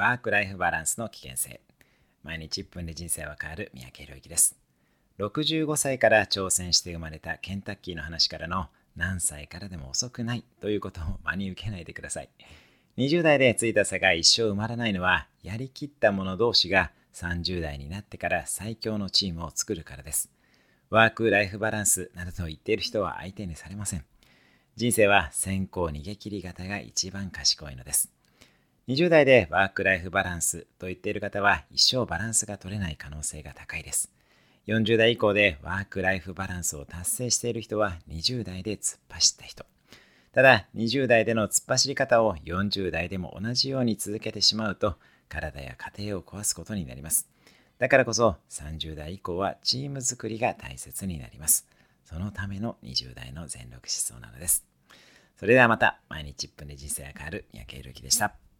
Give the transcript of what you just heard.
ワークライフバランスの危険性。毎日1分で人生は変わる。三宅宏之です。65歳から挑戦して生まれたケンタッキーの話からの何歳からでも遅くない。ということを真に受けないでください。20代でついた差が一生埋まらないのはやりきった者同士が30代になってから最強のチームを作るからです。ワークライフバランスなどと言っている人は相手にされません。人生は先行逃げ切り型が一番賢いのです。20代でワークライフバランスと言っている方は一生バランスが取れない可能性が高いです。40代以降でワークライフバランスを達成している人は20代で突っ走った人。ただ20代での突っ走り方を40代でも同じように続けてしまうと体や家庭を壊すことになります。だからこそ30代以降はチーム作りが大切になります。そのための20代の全力疾走なのです。それではまた毎日1分で人生が変わる三宅宏樹でした。